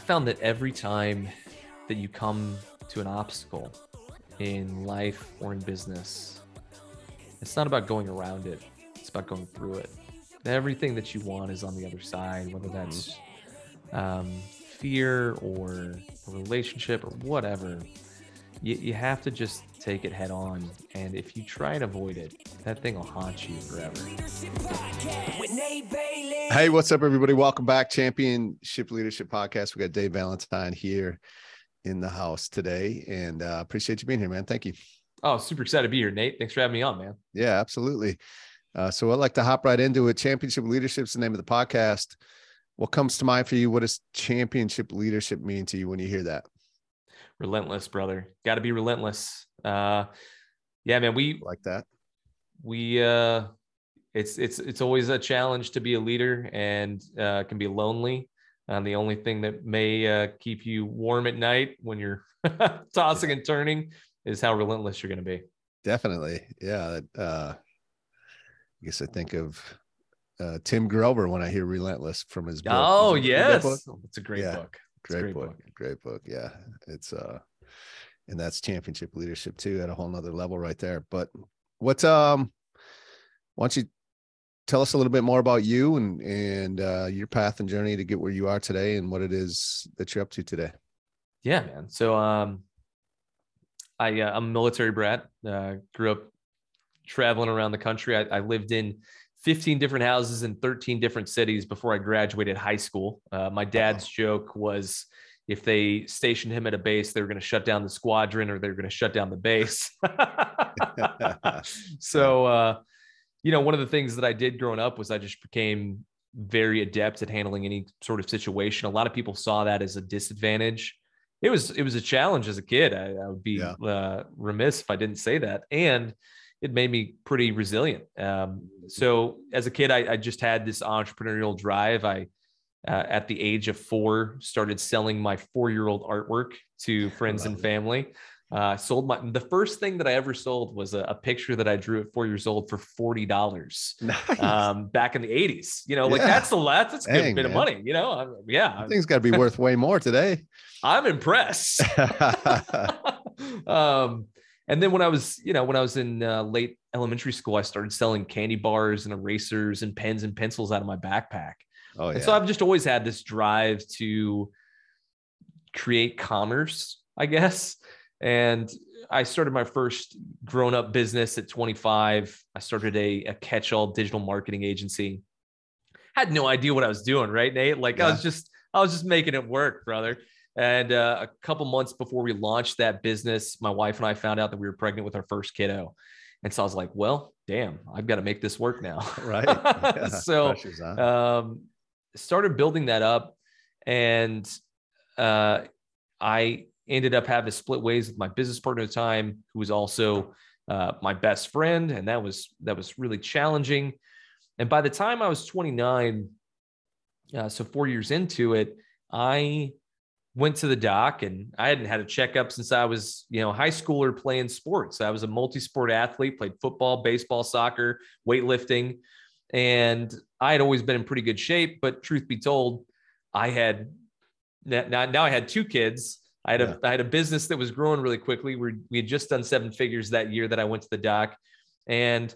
found that every time that you come to an obstacle in life or in business, it's not about going around it, it's about going through it. Everything that you want is on the other side, whether that's um, fear or a relationship or whatever. You, you have to just take it head on. And if you try and avoid it, that thing will haunt you forever. Hey, what's up, everybody? Welcome back. Championship Leadership Podcast. We got Dave Valentine here in the house today, and uh, appreciate you being here, man. Thank you. Oh, super excited to be here, Nate. Thanks for having me on, man. Yeah, absolutely. Uh, so I'd like to hop right into it. Championship Leadership is the name of the podcast. What comes to mind for you? What does championship leadership mean to you when you hear that? Relentless, brother. Got to be relentless. Uh, yeah, man. We like that. We uh, it's it's it's always a challenge to be a leader, and uh, can be lonely. And the only thing that may uh, keep you warm at night when you're tossing and turning is how relentless you're going to be. Definitely, yeah. Uh, I guess I think of uh, Tim Grover when I hear "Relentless" from his book. Oh yes, it's a great yeah. book. Great, great book. book. Great book. Yeah, it's uh, and that's championship leadership too at a whole nother level right there. But what um, why don't you tell us a little bit more about you and and uh, your path and journey to get where you are today and what it is that you're up to today? Yeah, man. So um, I uh, I'm a military brat. Uh, grew up traveling around the country. I, I lived in 15 different houses in 13 different cities before I graduated high school. Uh, my dad's joke was if they stationed him at a base, they were going to shut down the squadron or they were going to shut down the base. so, uh, you know, one of the things that I did growing up was I just became very adept at handling any sort of situation. A lot of people saw that as a disadvantage. It was it was a challenge as a kid. I, I would be yeah. uh, remiss if I didn't say that. And it made me pretty resilient. Um, so as a kid, I, I, just had this entrepreneurial drive. I, uh, at the age of four, started selling my four-year-old artwork to friends and family. Uh, sold my the first thing that I ever sold was a, a, picture that I drew at four years old for forty dollars. Nice. Um, back in the eighties, you know, like yeah. that's a lot. That's a good bit man. of money. You know, I, yeah, thing's got to be worth way more today. I'm impressed. um, and then when I was, you know, when I was in uh, late elementary school, I started selling candy bars and erasers and pens and pencils out of my backpack. Oh, yeah. And so I've just always had this drive to create commerce, I guess. And I started my first grown up business at 25. I started a, a catch all digital marketing agency. Had no idea what I was doing, right, Nate? Like yeah. I was just, I was just making it work, brother. And uh, a couple months before we launched that business, my wife and I found out that we were pregnant with our first kiddo. And so I was like, well, damn, I've got to make this work now. Right. Yeah, so um, started building that up. And uh, I ended up having to split ways with my business partner at the time, who was also uh, my best friend. And that was, that was really challenging. And by the time I was 29, uh, so four years into it, I went to the doc and I hadn't had a checkup since I was, you know, high schooler playing sports. I was a multi-sport athlete, played football, baseball, soccer, weightlifting, and I had always been in pretty good shape. But truth be told, I had now, now I had two kids. I had a yeah. I had a business that was growing really quickly. We we had just done seven figures that year that I went to the doc, and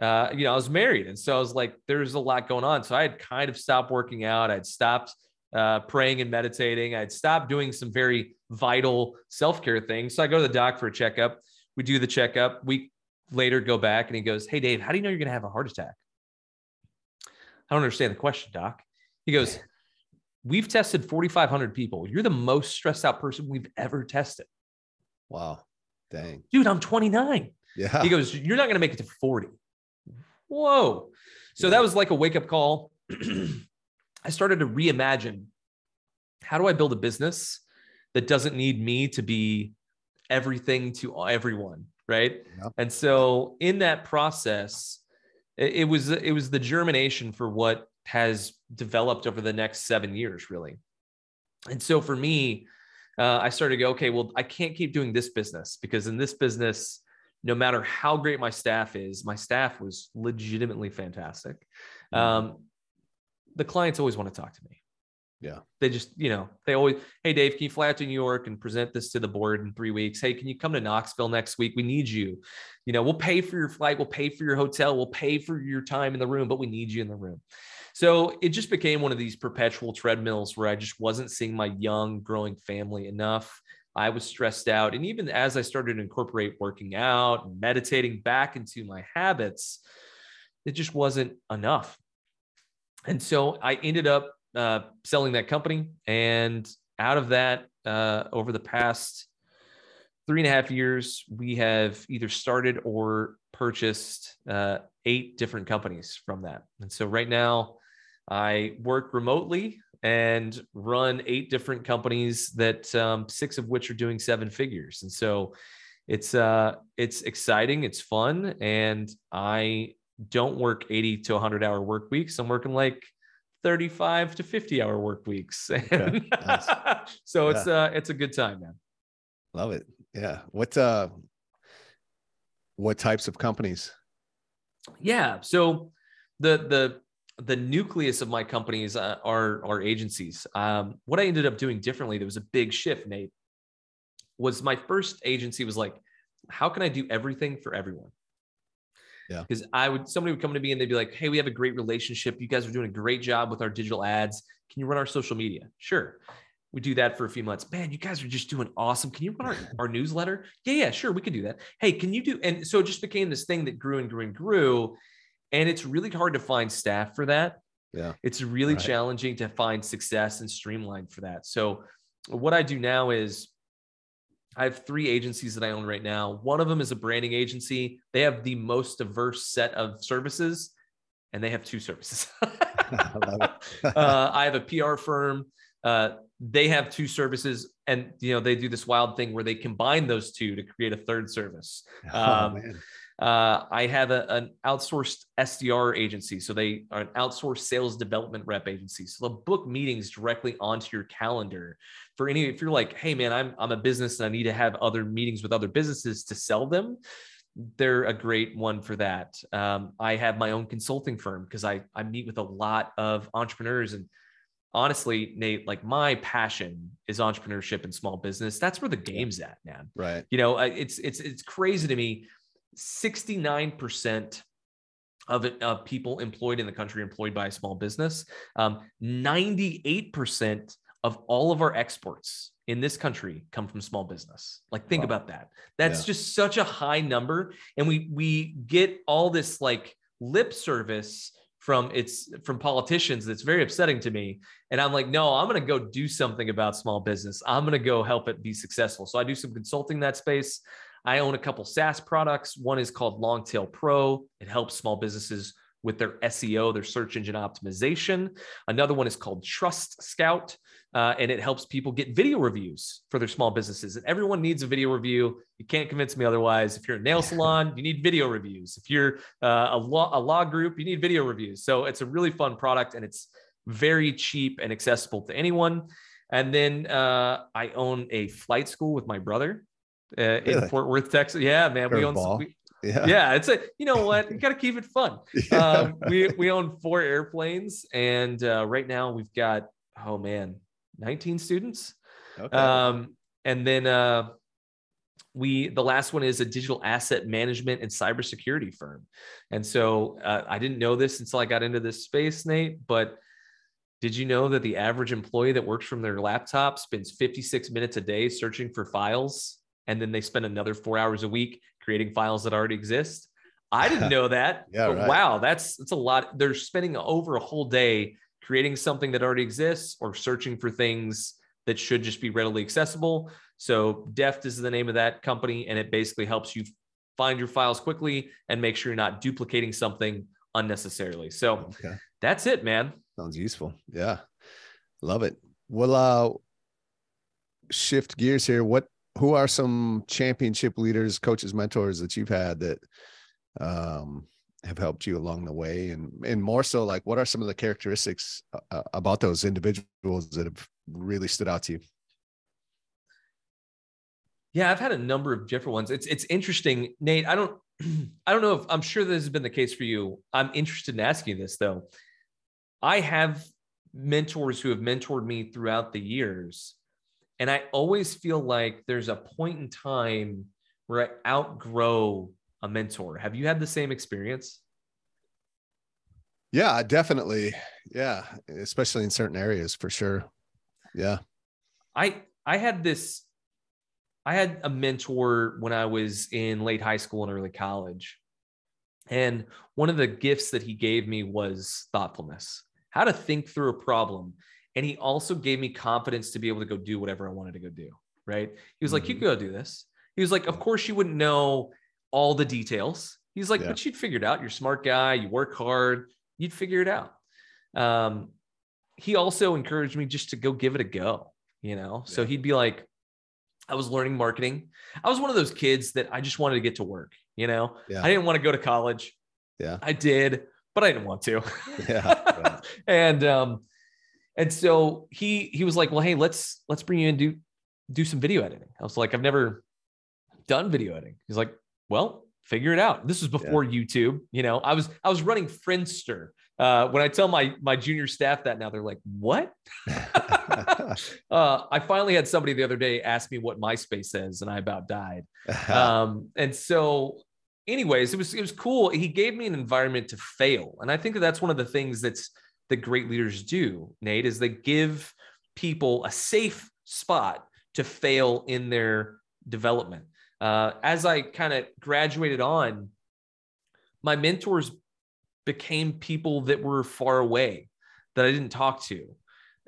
uh, you know I was married, and so I was like, there's a lot going on. So I had kind of stopped working out. I'd stopped uh, praying and meditating. I'd stopped doing some very vital self care things. So I go to the doc for a checkup. We do the checkup. Week later, go back and he goes, Hey, Dave, how do you know you're going to have a heart attack? I don't understand the question, doc. He goes, We've tested 4,500 people. You're the most stressed out person we've ever tested. Wow. Dang. Dude, I'm 29. Yeah. He goes, You're not going to make it to 40. Whoa. So yeah. that was like a wake up call. I started to reimagine how do I build a business that doesn't need me to be everything to everyone, right? And so in that process, it, it was it was the germination for what has developed over the next seven years, really. And so for me, uh, I started to go, okay, well, I can't keep doing this business because in this business, no matter how great my staff is, my staff was legitimately fantastic. Mm-hmm. Um, the clients always want to talk to me. Yeah. They just, you know, they always, hey, Dave, can you fly out to New York and present this to the board in three weeks? Hey, can you come to Knoxville next week? We need you. You know, we'll pay for your flight, we'll pay for your hotel, we'll pay for your time in the room, but we need you in the room. So it just became one of these perpetual treadmills where I just wasn't seeing my young, growing family enough. I was stressed out. And even as I started to incorporate working out and meditating back into my habits, it just wasn't enough. And so I ended up uh, selling that company. And out of that, uh, over the past three and a half years, we have either started or purchased uh, eight different companies from that. And so right now, I work remotely and run eight different companies that um, six of which are doing seven figures. And so it's uh it's exciting, it's fun, and I don't work 80 to 100 hour work weeks. I'm working like 35 to 50 hour work weeks. Okay. Nice. so yeah. it's uh it's a good time, man. Love it. Yeah. What uh what types of companies? Yeah. So the the the nucleus of my companies uh, are are agencies. Um, what I ended up doing differently, there was a big shift, Nate. Was my first agency was like, how can I do everything for everyone? Yeah. Because I would somebody would come to me and they'd be like, Hey, we have a great relationship. You guys are doing a great job with our digital ads. Can you run our social media? Sure. We do that for a few months. Man, you guys are just doing awesome. Can you run our, our newsletter? Yeah, yeah, sure. We can do that. Hey, can you do? And so it just became this thing that grew and grew and grew. And it's really hard to find staff for that. Yeah. It's really right. challenging to find success and streamline for that. So what I do now is I have three agencies that I own right now. One of them is a branding agency. They have the most diverse set of services, and they have two services. I, uh, I have a PR firm. Uh, they have two services, and you know they do this wild thing where they combine those two to create a third service. Oh, um, uh, I have a, an outsourced SDR agency. So they are an outsourced sales development rep agency. So they'll book meetings directly onto your calendar for any, if you're like, hey man, I'm, I'm a business and I need to have other meetings with other businesses to sell them. They're a great one for that. Um, I have my own consulting firm because I, I meet with a lot of entrepreneurs and honestly, Nate, like my passion is entrepreneurship and small business. That's where the game's at, man. Right. You know, it's it's it's crazy to me 69% of it, of people employed in the country employed by a small business. Um, 98% of all of our exports in this country come from small business. Like think wow. about that. That's yeah. just such a high number and we we get all this like lip service from it's from politicians that's very upsetting to me and i'm like no i'm going to go do something about small business i'm going to go help it be successful so i do some consulting in that space I own a couple SaaS products. One is called Longtail Pro. It helps small businesses with their SEO, their search engine optimization. Another one is called Trust Scout, uh, and it helps people get video reviews for their small businesses. And everyone needs a video review. You can't convince me otherwise. If you're a nail salon, you need video reviews. If you're uh, a, law, a law group, you need video reviews. So it's a really fun product, and it's very cheap and accessible to anyone. And then uh, I own a flight school with my brother uh, really? in Fort Worth, Texas. Yeah, man, we own. We, yeah. yeah, it's a you know what you got to keep it fun. Yeah. Um, we we own four airplanes, and uh, right now we've got oh man, 19 students. Okay. Um, and then uh, we the last one is a digital asset management and cybersecurity firm. And so uh, I didn't know this until I got into this space, Nate, but did you know that the average employee that works from their laptop spends 56 minutes a day searching for files and then they spend another four hours a week creating files that already exist. I didn't know that. yeah, right. wow, that's that's a lot. They're spending over a whole day creating something that already exists or searching for things that should just be readily accessible. So Deft is the name of that company, and it basically helps you find your files quickly and make sure you're not duplicating something unnecessarily. So okay. that's it, man. Sounds useful. Yeah. Love it. Well, uh shift gears here. What who are some championship leaders, coaches, mentors that you've had that um, have helped you along the way, and and more so, like what are some of the characteristics uh, uh about those individuals that have really stood out to you? Yeah, I've had a number of different ones. It's it's interesting, Nate. I don't I don't know if I'm sure this has been the case for you. I'm interested in asking this though. I have mentors who have mentored me throughout the years. And I always feel like there's a point in time where I outgrow a mentor. Have you had the same experience? Yeah, definitely. Yeah, especially in certain areas for sure. Yeah. I I had this I had a mentor when I was in late high school and early college. And one of the gifts that he gave me was thoughtfulness, how to think through a problem. And he also gave me confidence to be able to go do whatever I wanted to go do. Right. He was mm-hmm. like, you mm-hmm. go do this. He was like, of course you wouldn't know all the details. He's like, yeah. but you'd figure it out. You're a smart guy. You work hard. You'd figure it out. Um, he also encouraged me just to go give it a go, you know? Yeah. So he'd be like, I was learning marketing. I was one of those kids that I just wanted to get to work, you know? Yeah. I didn't want to go to college. Yeah. I did, but I didn't want to. Yeah. and um, and so he he was like, well, hey, let's let's bring you in do do some video editing. I was like, I've never done video editing. He's like, well, figure it out. This was before yeah. YouTube. You know, I was I was running Friendster. Uh, when I tell my my junior staff that now, they're like, "What?" uh, I finally had somebody the other day ask me what MySpace says, and I about died. um, and so, anyways, it was it was cool. He gave me an environment to fail, and I think that that's one of the things that's that great leaders do. Nate is they give people a safe spot to fail in their development uh, as I kind of graduated on, my mentors became people that were far away that I didn't talk to.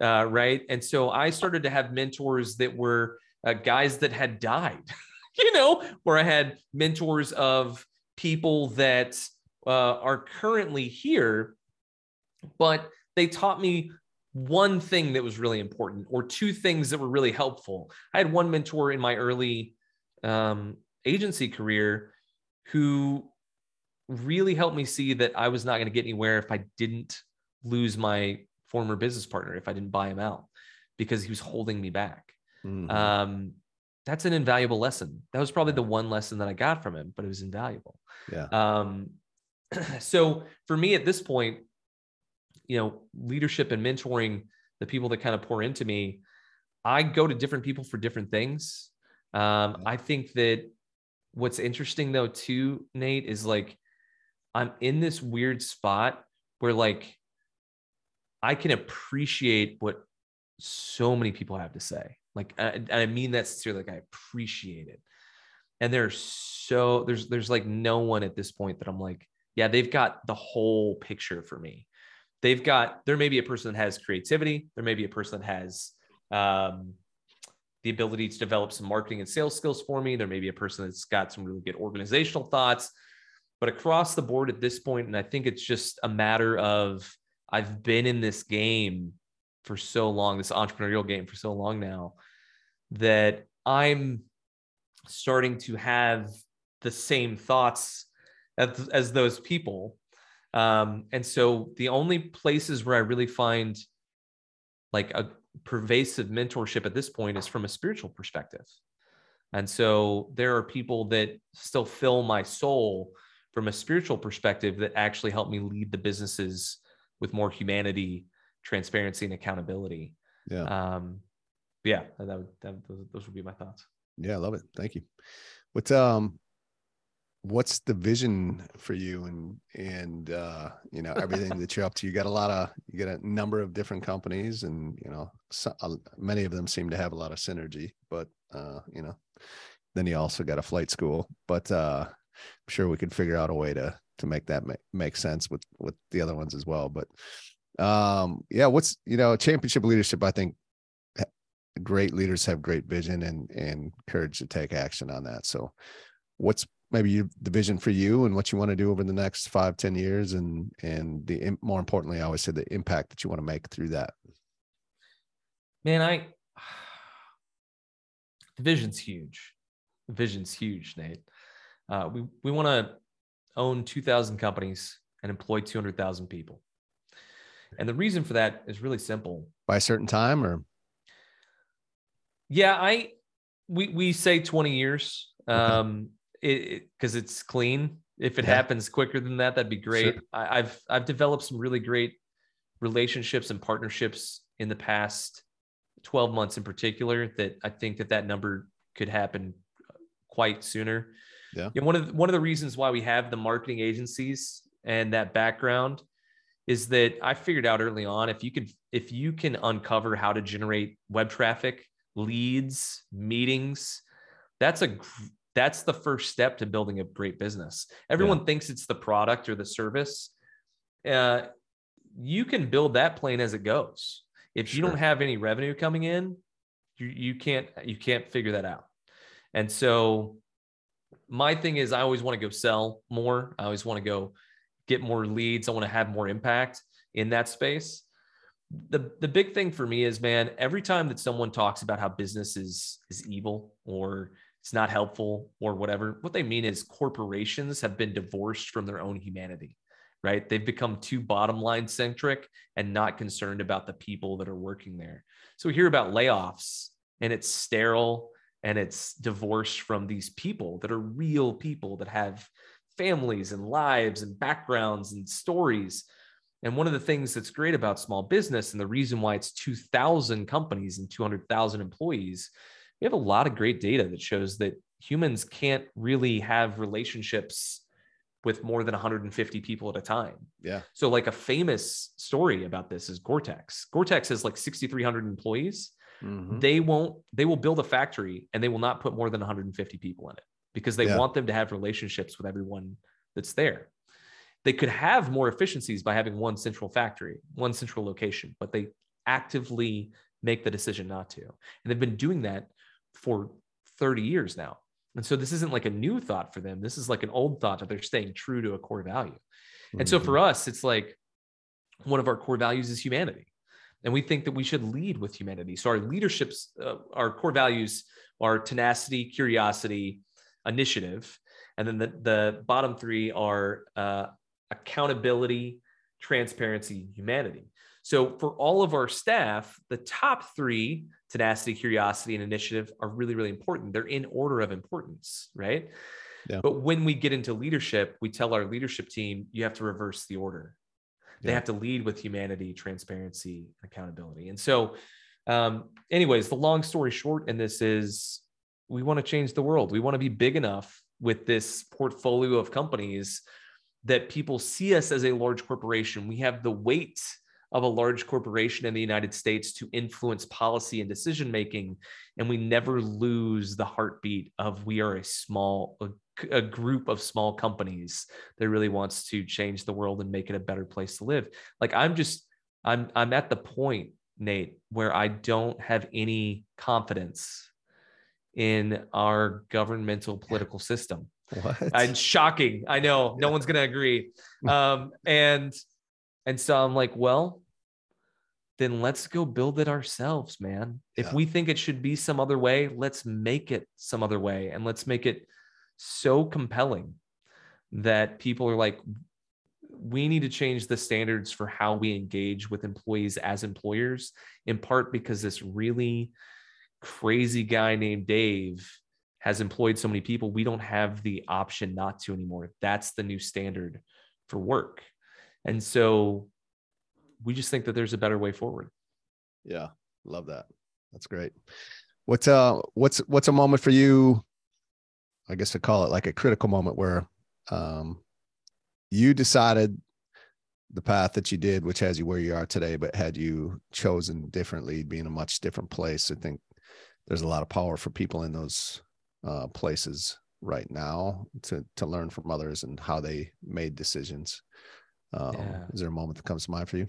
Uh, right. And so I started to have mentors that were uh, guys that had died, you know, where I had mentors of people that uh, are currently here, but they taught me one thing that was really important or two things that were really helpful. I had one mentor in my early um, agency career who really helped me see that I was not going to get anywhere if I didn't lose my former business partner, if I didn't buy him out because he was holding me back. Mm-hmm. Um, that's an invaluable lesson. That was probably the one lesson that I got from him, but it was invaluable. Yeah. Um, so for me at this point, you know, leadership and mentoring the people that kind of pour into me, I go to different people for different things. Um, I think that what's interesting though too, Nate, is like I'm in this weird spot where like I can appreciate what so many people have to say. Like, and I mean that sincerely. Like, I appreciate it. And there's so there's there's like no one at this point that I'm like, yeah, they've got the whole picture for me. They've got there may be a person that has creativity. There may be a person that has um, the ability to develop some marketing and sales skills for me. There may be a person that's got some really good organizational thoughts. But across the board at this point, and I think it's just a matter of I've been in this game for so long, this entrepreneurial game for so long now, that I'm starting to have the same thoughts as, as those people. Um, and so the only places where I really find like a pervasive mentorship at this point is from a spiritual perspective. And so there are people that still fill my soul from a spiritual perspective that actually help me lead the businesses with more humanity, transparency, and accountability. Yeah. Um, yeah, that would, that, those, those would be my thoughts. Yeah, I love it. Thank you. What's um what's the vision for you and and uh you know everything that you're up to? You got a lot of you got a number of different companies and you know so, uh, many of them seem to have a lot of synergy but uh you know then you also got a flight school but uh i'm sure we could figure out a way to to make that make, make sense with with the other ones as well but um yeah what's you know championship leadership i think great leaders have great vision and and courage to take action on that so what's maybe you, the vision for you and what you want to do over the next five ten years and and the more importantly i always say the impact that you want to make through that. Man i the vision's huge. The vision's huge nate. Uh, we we want to own 2000 companies and employ 200000 people. And the reason for that is really simple. By a certain time or? Yeah i we we say 20 years. Um because it, it's clean. If it yeah. happens quicker than that, that'd be great. Sure. I, have I've developed some really great relationships and partnerships in the past 12 months in particular that I think that that number could happen quite sooner. Yeah. You know, one of the, one of the reasons why we have the marketing agencies and that background is that I figured out early on if you could if you can uncover how to generate web traffic, leads, meetings, that's a that's the first step to building a great business. Everyone yeah. thinks it's the product or the service. Uh, you can build that plane as it goes. If sure. you don't have any revenue coming in, you, you can't you can't figure that out. And so my thing is I always want to go sell more. I always want to go get more leads. I want to have more impact in that space. The the big thing for me is man, every time that someone talks about how business is is evil or it's not helpful or whatever, what they mean is corporations have been divorced from their own humanity right? They've become too bottom line centric and not concerned about the people that are working there. So we hear about layoffs and it's sterile and it's divorced from these people that are real people that have families and lives and backgrounds and stories. And one of the things that's great about small business and the reason why it's 2,000 companies and 200,000 employees, we have a lot of great data that shows that humans can't really have relationships with more than 150 people at a time. Yeah. So like a famous story about this is Gore-Tex. Gore-Tex has like 6,300 employees. Mm-hmm. They won't. They will build a factory and they will not put more than 150 people in it because they yeah. want them to have relationships with everyone that's there. They could have more efficiencies by having one central factory, one central location, but they actively make the decision not to. And they've been doing that for 30 years now. And so this isn't like a new thought for them. This is like an old thought that they're staying true to a core value. Mm-hmm. And so for mm-hmm. us, it's like one of our core values is humanity. And we think that we should lead with humanity. So our leaderships, uh, our core values are tenacity, curiosity, initiative. And then the, the bottom three are uh, accountability, transparency, humanity. So for all of our staff, the top three tenacity, curiosity, and initiative are really, really important. They're in order of importance, right? Yeah. But when we get into leadership, we tell our leadership team, you have to reverse the order. They yeah. have to lead with humanity, transparency, accountability. And so, um, anyways, the long story short in this is we want to change the world. We want to be big enough with this portfolio of companies that people see us as a large corporation. We have the weight of a large corporation in the United States to influence policy and decision making. And we never lose the heartbeat of we are a small, a, a, group of small companies that really wants to change the world and make it a better place to live. Like I'm just, I'm, I'm at the point, Nate, where I don't have any confidence in our governmental political system. What? And shocking. I know no one's going to agree. Um, and and so I'm like, well, then let's go build it ourselves, man. Yeah. If we think it should be some other way, let's make it some other way and let's make it so compelling that people are like, we need to change the standards for how we engage with employees as employers, in part because this really crazy guy named Dave has employed so many people. We don't have the option not to anymore. That's the new standard for work. And so we just think that there's a better way forward. Yeah, love that. That's great. What's uh what's what's a moment for you? I guess to call it like a critical moment where um you decided the path that you did, which has you where you are today, but had you chosen differently, be in a much different place, I think there's a lot of power for people in those uh, places right now to to learn from others and how they made decisions. Um, yeah. Is there a moment that comes to mind for you?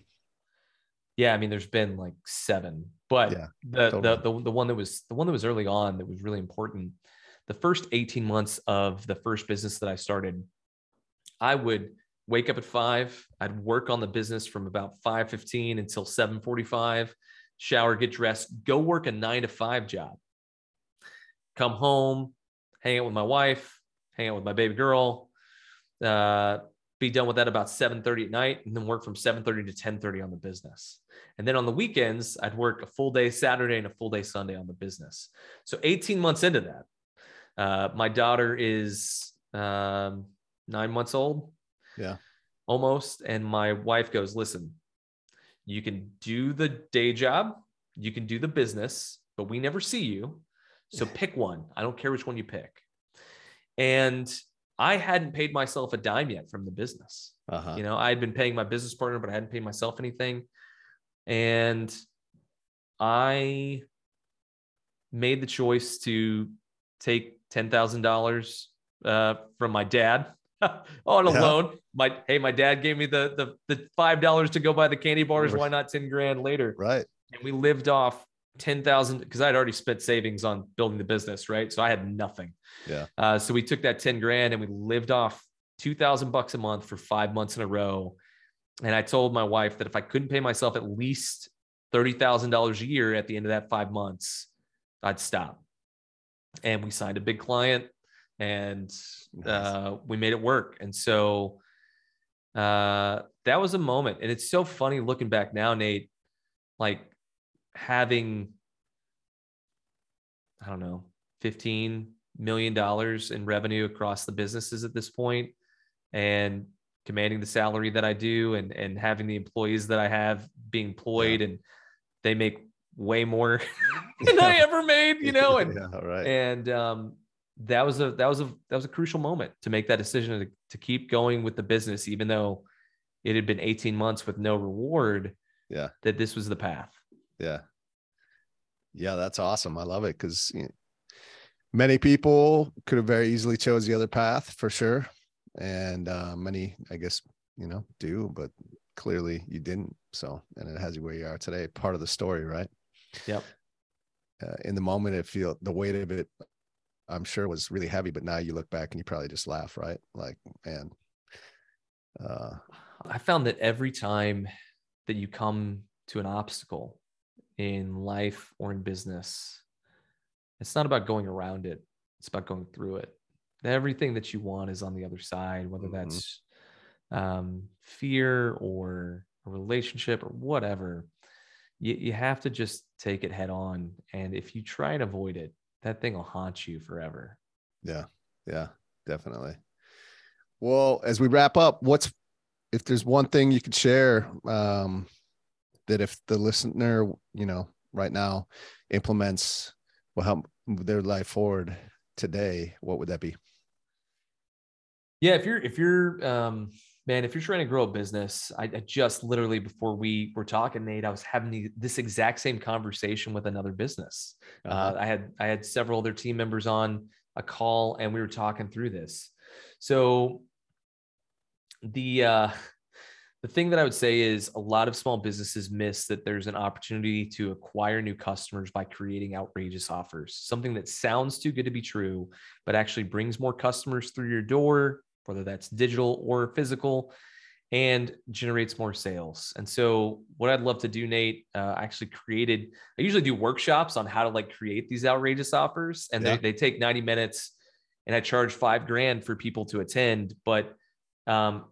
Yeah, I mean, there's been like seven, but yeah, the, totally. the the the one that was the one that was early on that was really important. The first 18 months of the first business that I started, I would wake up at five. I'd work on the business from about 5:15 until 7:45. Shower, get dressed, go work a nine to five job. Come home, hang out with my wife, hang out with my baby girl, uh, be done with that about 7:30 at night and then work from 7:30 to 10:30 on the business. And then on the weekends, I'd work a full day Saturday and a full day Sunday on the business. So 18 months into that, uh, my daughter is um, nine months old. Yeah. Almost. And my wife goes, listen, you can do the day job, you can do the business, but we never see you. So pick one. I don't care which one you pick. And I hadn't paid myself a dime yet from the business. Uh-huh. You know, I had been paying my business partner, but I hadn't paid myself anything. And I made the choice to take ten thousand uh, dollars from my dad on a yeah. loan. My hey, my dad gave me the the the five dollars to go buy the candy bars. Why not ten grand later? Right. And we lived off ten thousand because I had already spent savings on building the business, right? So I had nothing. Yeah. Uh, so we took that ten grand and we lived off two thousand bucks a month for five months in a row. And I told my wife that if I couldn't pay myself at least thirty thousand dollars a year at the end of that five months, I'd stop. And we signed a big client, and uh, we made it work. And so uh, that was a moment, and it's so funny looking back now, Nate. Like having I don't know, 15 million dollars in revenue across the businesses at this point and commanding the salary that I do and and having the employees that I have being employed yeah. and they make way more than I ever made, you know, and yeah, right. and um that was a that was a that was a crucial moment to make that decision to, to keep going with the business even though it had been 18 months with no reward yeah that this was the path yeah. Yeah that's awesome. I love it because you know, many people could have very easily chose the other path for sure. And uh, many i guess you know do but clearly you didn't. So and it has you where you are today part of the story right? Yep. Uh, in the moment it feel the weight of it i'm sure was really heavy but now you look back and you probably just laugh right? Like man uh, i found that every time that you come to an obstacle in life or in business, it's not about going around it, it's about going through it. Everything that you want is on the other side, whether mm-hmm. that's um, fear or a relationship or whatever. You, you have to just take it head on. And if you try and avoid it, that thing will haunt you forever. Yeah. Yeah. Definitely. Well, as we wrap up, what's if there's one thing you could share um, that if the listener, you know, right now implements will help move their life forward today, what would that be? Yeah, if you're if you're um man, if you're trying to grow a business, I, I just literally before we were talking, Nate, I was having the, this exact same conversation with another business. Uh-huh. Uh, I had I had several other team members on a call, and we were talking through this. So the uh, the thing that I would say is a lot of small businesses miss that there's an opportunity to acquire new customers by creating outrageous offers, something that sounds too good to be true, but actually brings more customers through your door, whether that's digital or physical, and generates more sales. And so, what I'd love to do, Nate, uh, I actually created, I usually do workshops on how to like create these outrageous offers, and yeah. they, they take 90 minutes, and I charge five grand for people to attend. But um,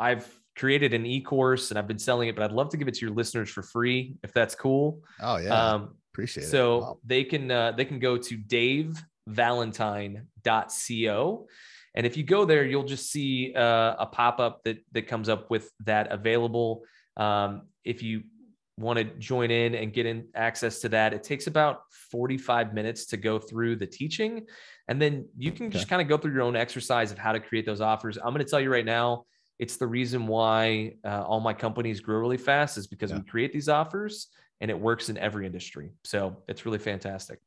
I've created an e-course and I've been selling it, but I'd love to give it to your listeners for free if that's cool. Oh yeah. Um, Appreciate so it. So wow. they can uh, they can go to davevalentine.co. And if you go there, you'll just see uh, a pop-up that that comes up with that available. Um, if you want to join in and get in access to that, it takes about 45 minutes to go through the teaching. And then you can okay. just kind of go through your own exercise of how to create those offers. I'm going to tell you right now, it's the reason why uh, all my companies grow really fast is because yeah. we create these offers and it works in every industry. So it's really fantastic.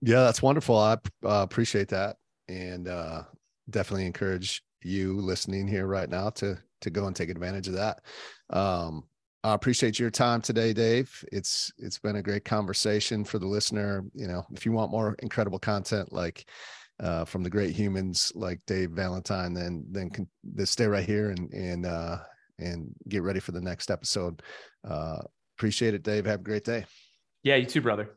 Yeah, that's wonderful. I uh, appreciate that, and uh, definitely encourage you listening here right now to to go and take advantage of that. Um, I appreciate your time today, Dave. It's it's been a great conversation for the listener. You know, if you want more incredible content like uh, from the great humans like Dave Valentine, then then can, then stay right here and and uh, and get ready for the next episode. Uh, appreciate it, Dave. Have a great day. Yeah, you too, brother.